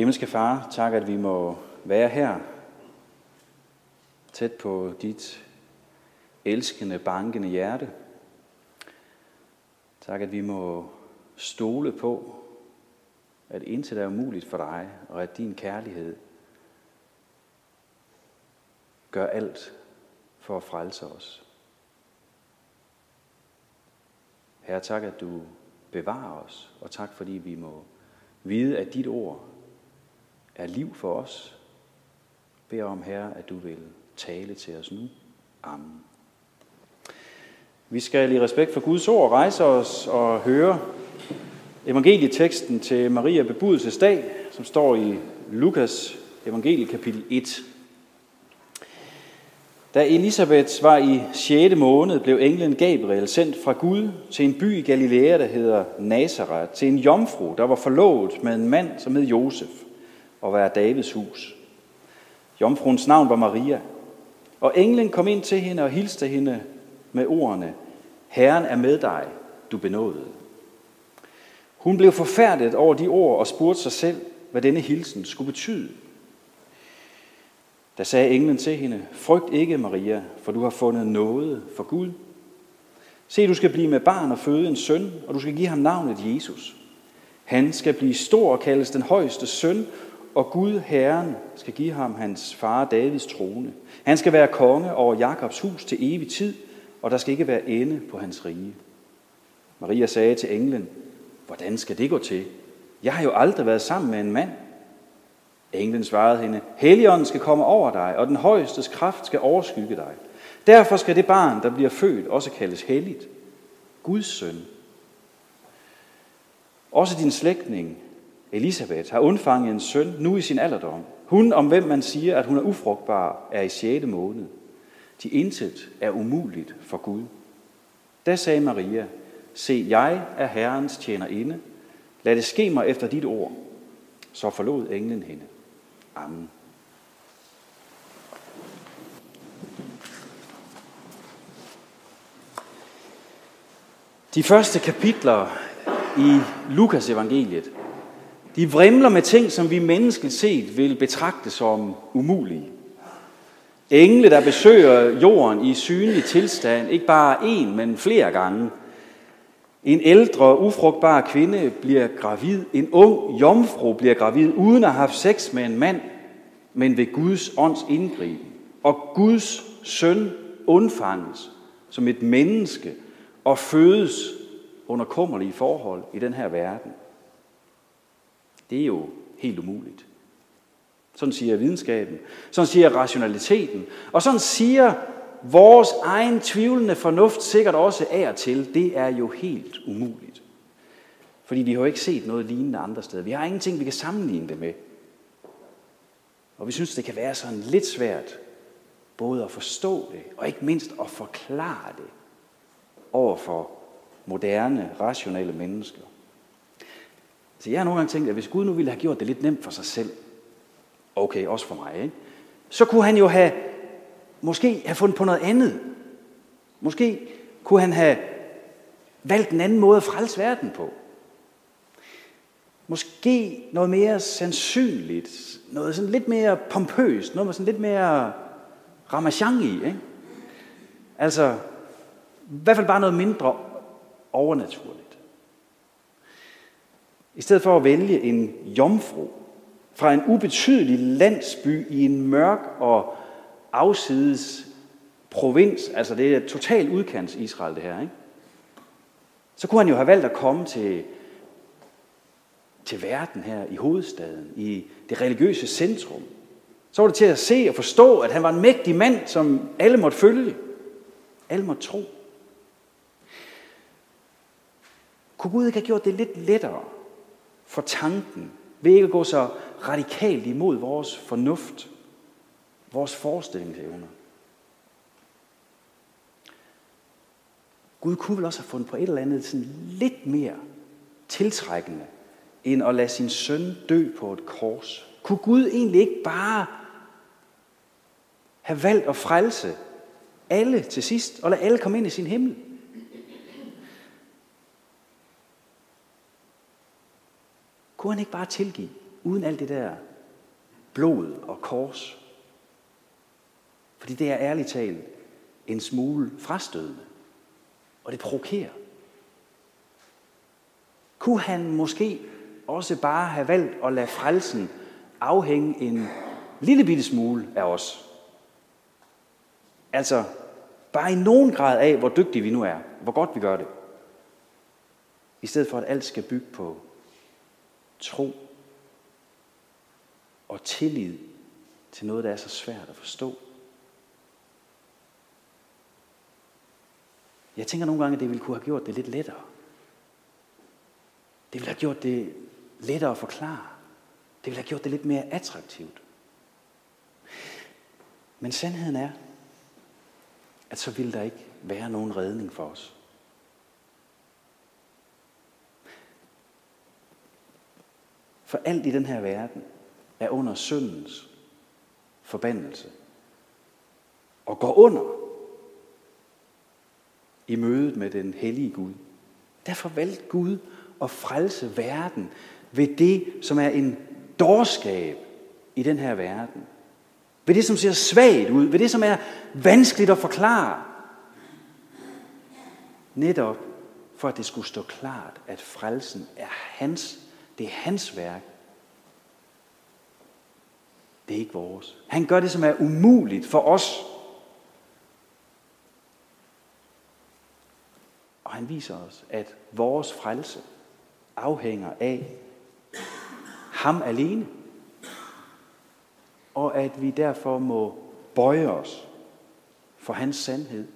Himmelske Far, tak at vi må være her, tæt på dit elskende, bankende hjerte. Tak at vi må stole på, at intet er umuligt for dig, og at din kærlighed gør alt for at frelse os. Herre, tak at du bevarer os, og tak fordi vi må vide, at dit ord er liv for os. Bed om, Herre, at du vil tale til os nu. Amen. Vi skal i respekt for Guds ord rejse os og høre evangelieteksten til Maria Bebudelsesdag, som står i Lukas evangelie kapitel 1. Da Elisabeth var i 6. måned, blev englen Gabriel sendt fra Gud til en by i Galilea, der hedder Nazareth, til en jomfru, der var forlovet med en mand, som hed Josef, og var Davids hus. Jomfruens navn var Maria, og englen kom ind til hende og hilste hende med ordene, Herren er med dig, du benådede. Hun blev forfærdet over de ord og spurgte sig selv, hvad denne hilsen skulle betyde. Da sagde englen til hende, frygt ikke, Maria, for du har fundet noget for Gud. Se, du skal blive med barn og føde en søn, og du skal give ham navnet Jesus. Han skal blive stor og kaldes den højeste søn, og Gud, Herren, skal give ham hans far Davids trone. Han skal være konge over Jakobs hus til evig tid, og der skal ikke være ende på hans rige. Maria sagde til englen, hvordan skal det gå til? Jeg har jo aldrig været sammen med en mand. Englen svarede hende, Helligånden skal komme over dig, og den højestes kraft skal overskygge dig. Derfor skal det barn, der bliver født, også kaldes helligt. Guds søn. Også din slægtning, Elisabeth, har undfanget en søn nu i sin alderdom. Hun, om hvem man siger, at hun er ufrugtbar, er i 6. måned. De intet er umuligt for Gud. Da sagde Maria, se, jeg er Herrens tjenerinde. Lad det ske mig efter dit ord. Så forlod englen hende. Amen. De første kapitler i Lukas evangeliet, de vrimler med ting, som vi menneskeligt set vil betragte som umulige. Engle, der besøger jorden i synlig tilstand, ikke bare en, men flere gange. En ældre, ufrugtbar kvinde bliver gravid. En ung jomfru bliver gravid, uden at have haft sex med en mand, men ved Guds ånds indgriben. Og Guds søn undfanges som et menneske og fødes under kummerlige forhold i den her verden. Det er jo helt umuligt. Sådan siger videnskaben. Sådan siger rationaliteten. Og sådan siger vores egen tvivlende fornuft sikkert også af og til. Det er jo helt umuligt. Fordi vi har jo ikke set noget lignende andre steder. Vi har ingenting, vi kan sammenligne det med. Og vi synes, det kan være sådan lidt svært både at forstå det, og ikke mindst at forklare det over for moderne, rationelle mennesker. Så jeg har nogle gange tænkt, at hvis Gud nu ville have gjort det lidt nemt for sig selv, okay, også for mig, ikke? så kunne han jo have, måske have fundet på noget andet. Måske kunne han have valgt en anden måde at frelse verden på. Måske noget mere sandsynligt, noget sådan lidt mere pompøst, noget med sådan lidt mere ramachan i. Ikke? Altså, i hvert fald bare noget mindre overnaturligt. I stedet for at vælge en jomfru fra en ubetydelig landsby i en mørk og afsides provins, altså det er totalt udkants Israel det her, ikke? så kunne han jo have valgt at komme til, til verden her i hovedstaden, i det religiøse centrum. Så var det til at se og forstå, at han var en mægtig mand, som alle måtte følge. Alle måtte tro. Kunne Gud ikke have gjort det lidt lettere for tanken, ved ikke at gå så radikalt imod vores fornuft, vores forestillingsevner. Gud kunne vel også have fundet på et eller andet sådan lidt mere tiltrækkende, end at lade sin søn dø på et kors. Kunne Gud egentlig ikke bare have valgt at frelse alle til sidst, og lade alle komme ind i sin himmel? Kunne han ikke bare tilgive? uden alt det der blod og kors. Fordi det er ærligt talt en smule frastødende. Og det provokerer. Kunne han måske også bare have valgt at lade frelsen afhænge en lille bitte smule af os? Altså, bare i nogen grad af, hvor dygtige vi nu er, hvor godt vi gør det. I stedet for, at alt skal bygge på tro og tillid til noget, der er så svært at forstå. Jeg tænker nogle gange, at det ville kunne have gjort det lidt lettere. Det ville have gjort det lettere at forklare. Det ville have gjort det lidt mere attraktivt. Men sandheden er, at så ville der ikke være nogen redning for os. For alt i den her verden er under syndens forbandelse. Og går under i mødet med den hellige Gud. Derfor valgte Gud at frelse verden ved det, som er en dårskab i den her verden. Ved det, som ser svagt ud. Ved det, som er vanskeligt at forklare. Netop for at det skulle stå klart, at frelsen er hans. Det er hans værk. Det er ikke vores. Han gør det, som er umuligt for os. Og han viser os, at vores frelse afhænger af ham alene. Og at vi derfor må bøje os for hans sandhed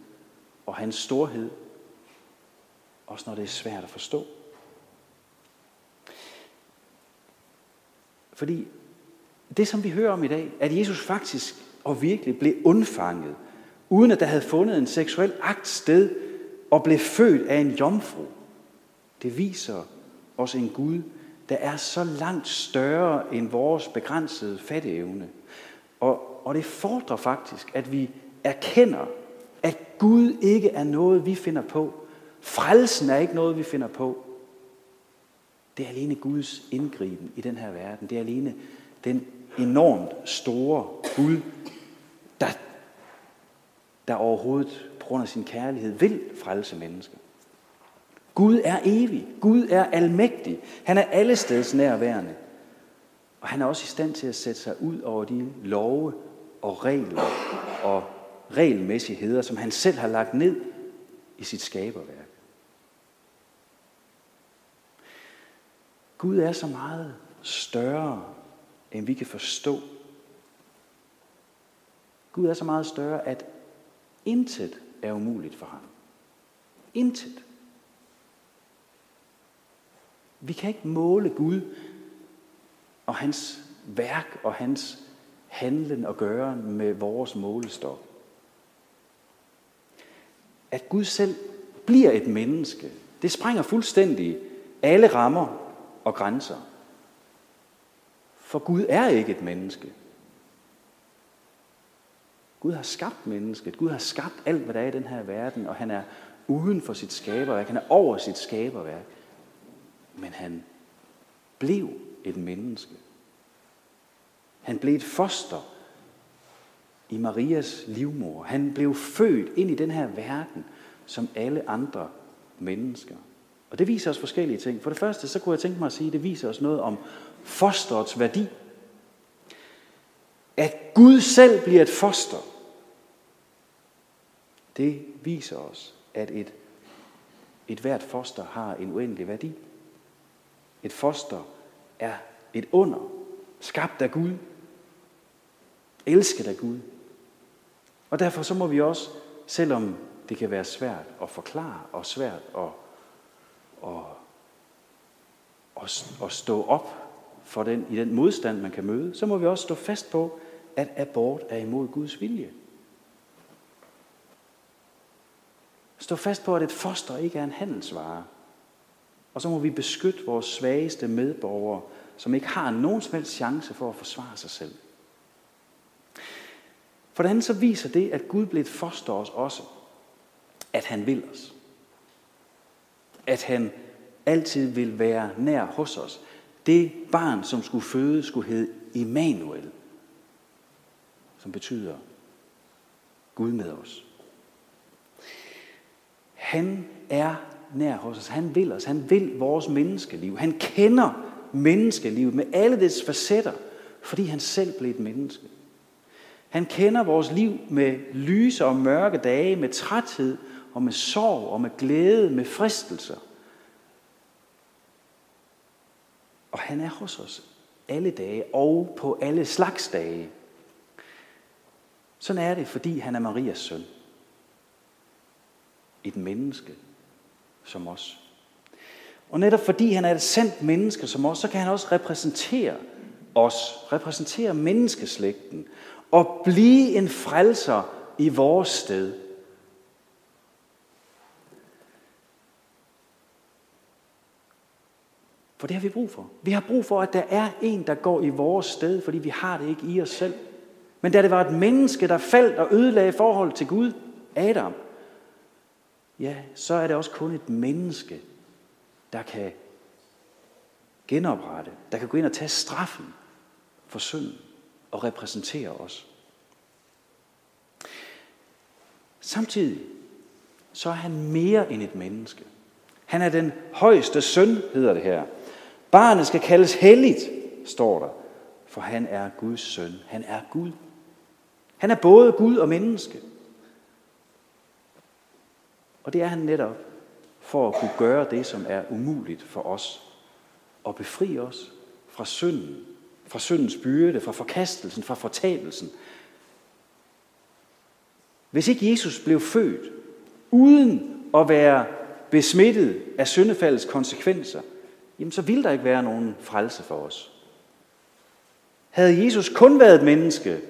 og hans storhed, også når det er svært at forstå. Fordi det, som vi hører om i dag, at Jesus faktisk og virkelig blev undfanget, uden at der havde fundet en seksuel akt sted, og blev født af en jomfru, det viser os en Gud, der er så langt større end vores begrænsede fatteevne. Og, og det fordrer faktisk, at vi erkender, at Gud ikke er noget, vi finder på. Frelsen er ikke noget, vi finder på. Det er alene Guds indgriben i den her verden. Det er alene den enormt store Gud, der, der overhovedet på grund af sin kærlighed vil frelse mennesker. Gud er evig. Gud er almægtig. Han er allesteds nærværende. Og han er også i stand til at sætte sig ud over de love og regler og regelmæssigheder, som han selv har lagt ned i sit skaberværk. Gud er så meget større, end vi kan forstå. Gud er så meget større, at intet er umuligt for ham. Intet. Vi kan ikke måle Gud og hans værk og hans handlen og gøren med vores målestok. At Gud selv bliver et menneske, det sprænger fuldstændig alle rammer og grænser. For Gud er ikke et menneske. Gud har skabt mennesket. Gud har skabt alt, hvad der er i den her verden, og han er uden for sit skaberværk. Han er over sit skaberværk. Men han blev et menneske. Han blev et foster i Marias livmor. Han blev født ind i den her verden, som alle andre mennesker. Og det viser os forskellige ting. For det første, så kunne jeg tænke mig at sige, at det viser os noget om fosterets værdi. At Gud selv bliver et foster, det viser os, at et, et hvert foster har en uendelig værdi. Et foster er et under, skabt af Gud, elsket af Gud. Og derfor så må vi også, selvom det kan være svært at forklare og svært at, og, og, og stå op for den, i den modstand, man kan møde, så må vi også stå fast på, at abort er imod Guds vilje. Stå fast på, at et foster ikke er en handelsvare. Og så må vi beskytte vores svageste medborgere, som ikke har nogen som helst chance for at forsvare sig selv. For det andet så viser det, at Gud blev et foster os også, at han vil os. At han altid vil være nær hos os. Det barn, som skulle føde, skulle hedde Immanuel, som betyder Gud med os. Han er nær hos os. Han vil os. Han vil vores menneskeliv. Han kender menneskelivet med alle dets facetter, fordi han selv blev et menneske. Han kender vores liv med lyse og mørke dage, med træthed og med sorg og med glæde, med fristelser. Og han er hos os alle dage og på alle slags dage. Sådan er det, fordi han er Marias søn. Et menneske som os. Og netop fordi han er et sandt menneske som os, så kan han også repræsentere os, repræsentere menneskeslægten og blive en frelser i vores sted. For det har vi brug for. Vi har brug for, at der er en, der går i vores sted, fordi vi har det ikke i os selv. Men da det var et menneske, der faldt og ødelagde forhold til Gud, Adam, ja, så er det også kun et menneske, der kan genoprette, der kan gå ind og tage straffen for synden og repræsentere os. Samtidig så er han mere end et menneske. Han er den højeste søn, hedder det her. Barnet skal kaldes helligt, står der, for han er Guds søn. Han er Gud. Han er både Gud og menneske. Og det er han netop for at kunne gøre det, som er umuligt for os. Og befri os fra synden, fra syndens byrde, fra forkastelsen, fra fortabelsen. Hvis ikke Jesus blev født uden at være besmittet af syndefaldets konsekvenser, jamen så ville der ikke være nogen frelse for os. Havde Jesus kun været et menneske,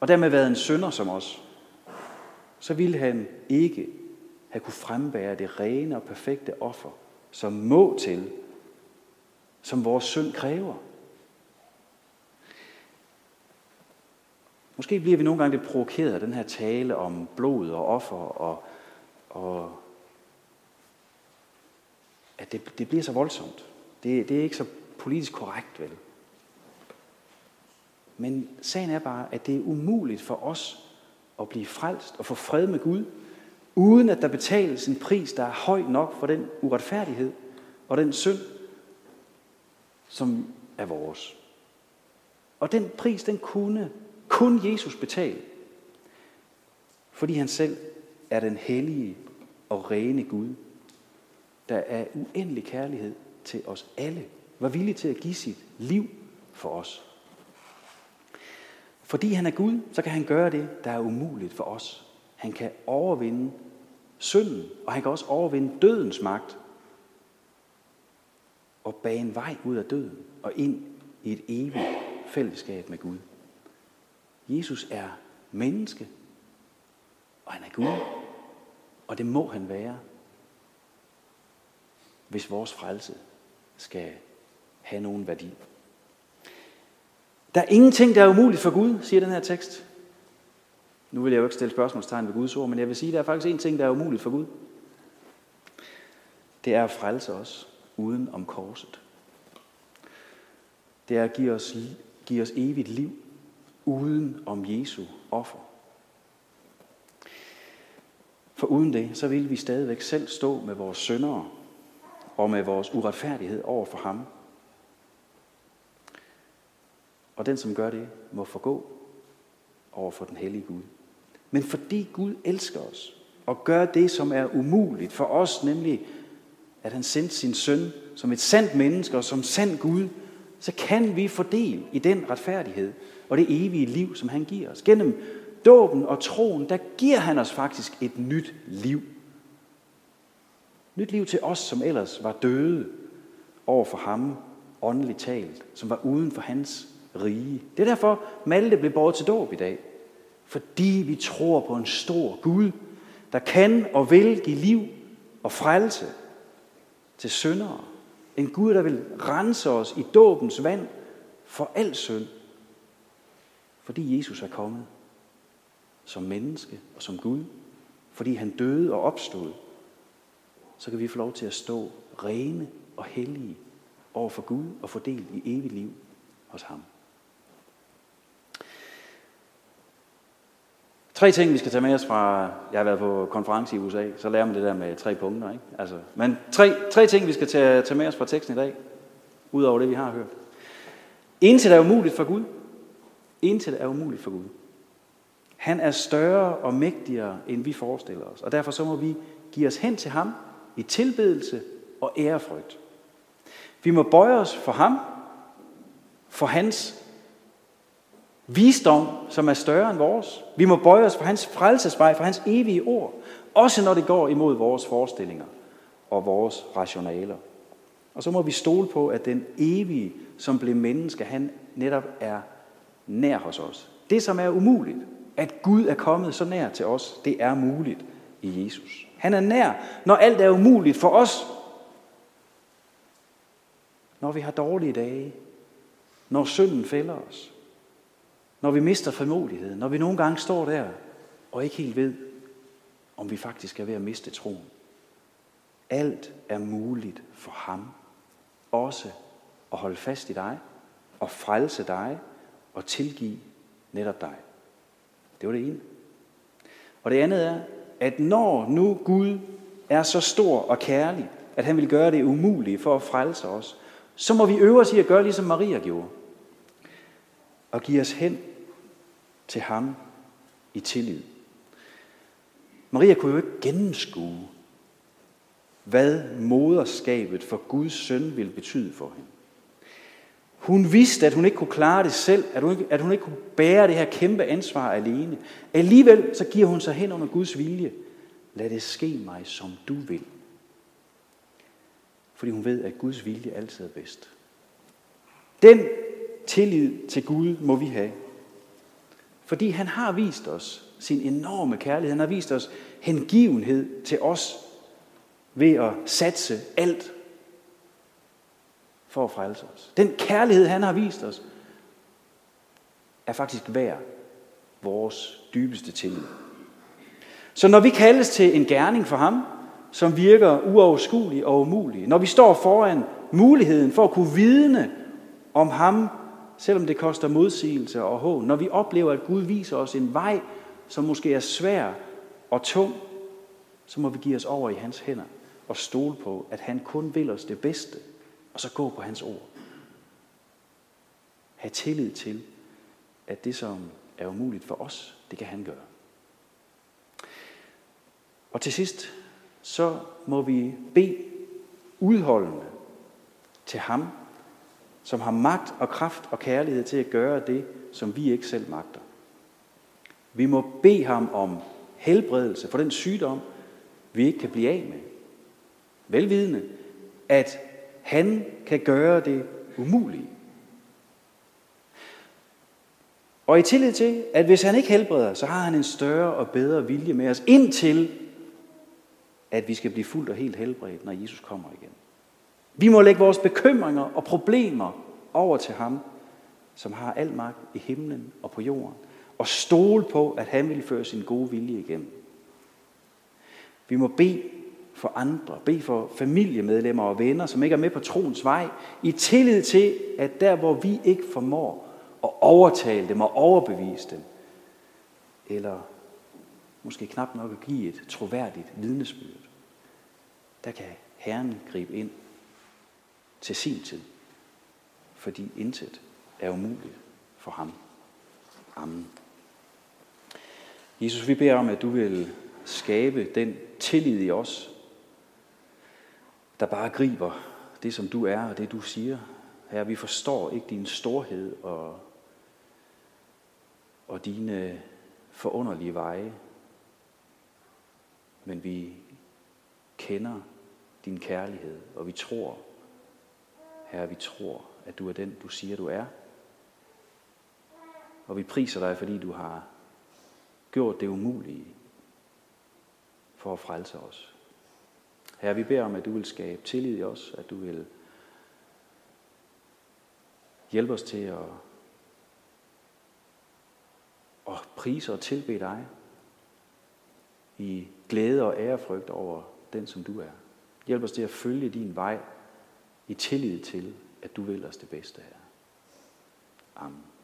og dermed været en sønder som os, så ville han ikke have kunne frembære det rene og perfekte offer, som må til, som vores synd kræver. Måske bliver vi nogle gange lidt provokeret af den her tale om blod og offer, og, og at det, det bliver så voldsomt. Det, det er ikke så politisk korrekt, vel? Men sagen er bare, at det er umuligt for os at blive frelst og få fred med Gud, uden at der betales en pris, der er høj nok for den uretfærdighed og den synd, som er vores. Og den pris, den kunne kun Jesus betale, fordi han selv er den hellige og rene Gud, der er uendelig kærlighed til os alle, var villig til at give sit liv for os. Fordi han er Gud, så kan han gøre det, der er umuligt for os. Han kan overvinde synden, og han kan også overvinde dødens magt og bane vej ud af døden og ind i et evigt fællesskab med Gud. Jesus er menneske, og han er Gud, og det må han være, hvis vores frelse skal have nogen værdi. Der er ingenting, der er umuligt for Gud, siger den her tekst. Nu vil jeg jo ikke stille spørgsmålstegn ved Guds ord, men jeg vil sige, at der er faktisk en ting, der er umuligt for Gud. Det er at frelse os uden om korset. Det er at give os, give os evigt liv uden om Jesu offer. For uden det, så vil vi stadigvæk selv stå med vores syndere og med vores uretfærdighed over for ham. Og den, som gør det, må forgå over for den hellige Gud. Men fordi Gud elsker os og gør det, som er umuligt for os, nemlig at han sendte sin søn som et sandt menneske og som sand Gud, så kan vi få del i den retfærdighed og det evige liv, som han giver os. Gennem dåben og troen, der giver han os faktisk et nyt liv. Nyt liv til os, som ellers var døde over for ham, åndeligt talt, som var uden for hans rige. Det er derfor, Malte blev båret til dåb i dag. Fordi vi tror på en stor Gud, der kan og vil give liv og frelse til syndere. En Gud, der vil rense os i dåbens vand for al synd. Fordi Jesus er kommet som menneske og som Gud. Fordi han døde og opstod. Så kan vi få lov til at stå rene og hellige over for Gud og få del i evigt liv hos ham. Tre ting, vi skal tage med os fra, jeg har været på konference i USA, så lærer man det der med tre punkter. Ikke? Altså, men tre, tre ting, vi skal tage, tage med os fra teksten i dag, udover det, vi har hørt. Intet er umuligt for Gud. Intet er umuligt for Gud. Han er større og mægtigere, end vi forestiller os. Og derfor så må vi give os hen til ham i tilbedelse og ærefrygt. Vi må bøje os for ham, for hans visdom, som er større end vores. Vi må bøje os for hans frelsesvej, for hans evige ord. Også når det går imod vores forestillinger og vores rationaler. Og så må vi stole på, at den evige, som blev menneske, han netop er nær hos os. Det, som er umuligt, at Gud er kommet så nær til os, det er muligt i Jesus. Han er nær, når alt er umuligt for os. Når vi har dårlige dage, når synden fælder os, når vi mister formodighed. når vi nogle gange står der og ikke helt ved, om vi faktisk er ved at miste troen. Alt er muligt for ham. Også at holde fast i dig, og frelse dig, og tilgive netop dig. Det var det ene. Og det andet er, at når nu Gud er så stor og kærlig, at han vil gøre det umulige for at frelse os, så må vi øve os i at gøre ligesom Maria gjorde. Og give os hen til ham i tillid. Maria kunne jo ikke gennemskue, hvad moderskabet for Guds søn ville betyde for hende. Hun vidste, at hun ikke kunne klare det selv, at hun, ikke, at hun ikke kunne bære det her kæmpe ansvar alene. Alligevel så giver hun sig hen under Guds vilje. Lad det ske mig, som du vil. Fordi hun ved, at Guds vilje altid er bedst. Den tillid til Gud må vi have. Fordi han har vist os sin enorme kærlighed. Han har vist os hengivenhed til os ved at satse alt for at frelse os. Den kærlighed, han har vist os, er faktisk værd vores dybeste tillid. Så når vi kaldes til en gerning for ham, som virker uoverskuelig og umulig, når vi står foran muligheden for at kunne vidne om ham, selvom det koster modsigelse og håb, når vi oplever, at Gud viser os en vej, som måske er svær og tung, så må vi give os over i hans hænder og stole på, at han kun vil os det bedste, og så gå på hans ord. Ha' tillid til, at det, som er umuligt for os, det kan han gøre. Og til sidst, så må vi bede udholdende til ham, som har magt og kraft og kærlighed til at gøre det, som vi ikke selv magter. Vi må bede ham om helbredelse for den sygdom, vi ikke kan blive af med. Velvidende, at han kan gøre det umulige. Og i tillid til, at hvis han ikke helbreder, så har han en større og bedre vilje med os, indtil at vi skal blive fuldt og helt helbredt, når Jesus kommer igen. Vi må lægge vores bekymringer og problemer over til ham, som har al magt i himlen og på jorden, og stole på, at han vil føre sin gode vilje igennem. Vi må bede for andre, Bed for familiemedlemmer og venner, som ikke er med på troens vej, i tillid til, at der hvor vi ikke formår at overtale dem og overbevise dem, eller måske knap nok at give et troværdigt vidnesbyrd, der kan Herren gribe ind til sin tid, fordi intet er umuligt for ham. Amen. Jesus, vi beder om, at du vil skabe den tillid i os, der bare griber det, som du er og det, du siger. Herre, vi forstår ikke din storhed og, og dine forunderlige veje, men vi kender din kærlighed, og vi tror, Herre, vi tror, at du er den, du siger, du er. Og vi priser dig, fordi du har gjort det umulige for at frelse os. Herre, vi beder om, at du vil skabe tillid i os, at du vil hjælpe os til at, at prise og tilbe dig i glæde og ærefrygt over den, som du er. Hjælp os til at følge din vej i tillid til, at du vil os det bedste her. Amen.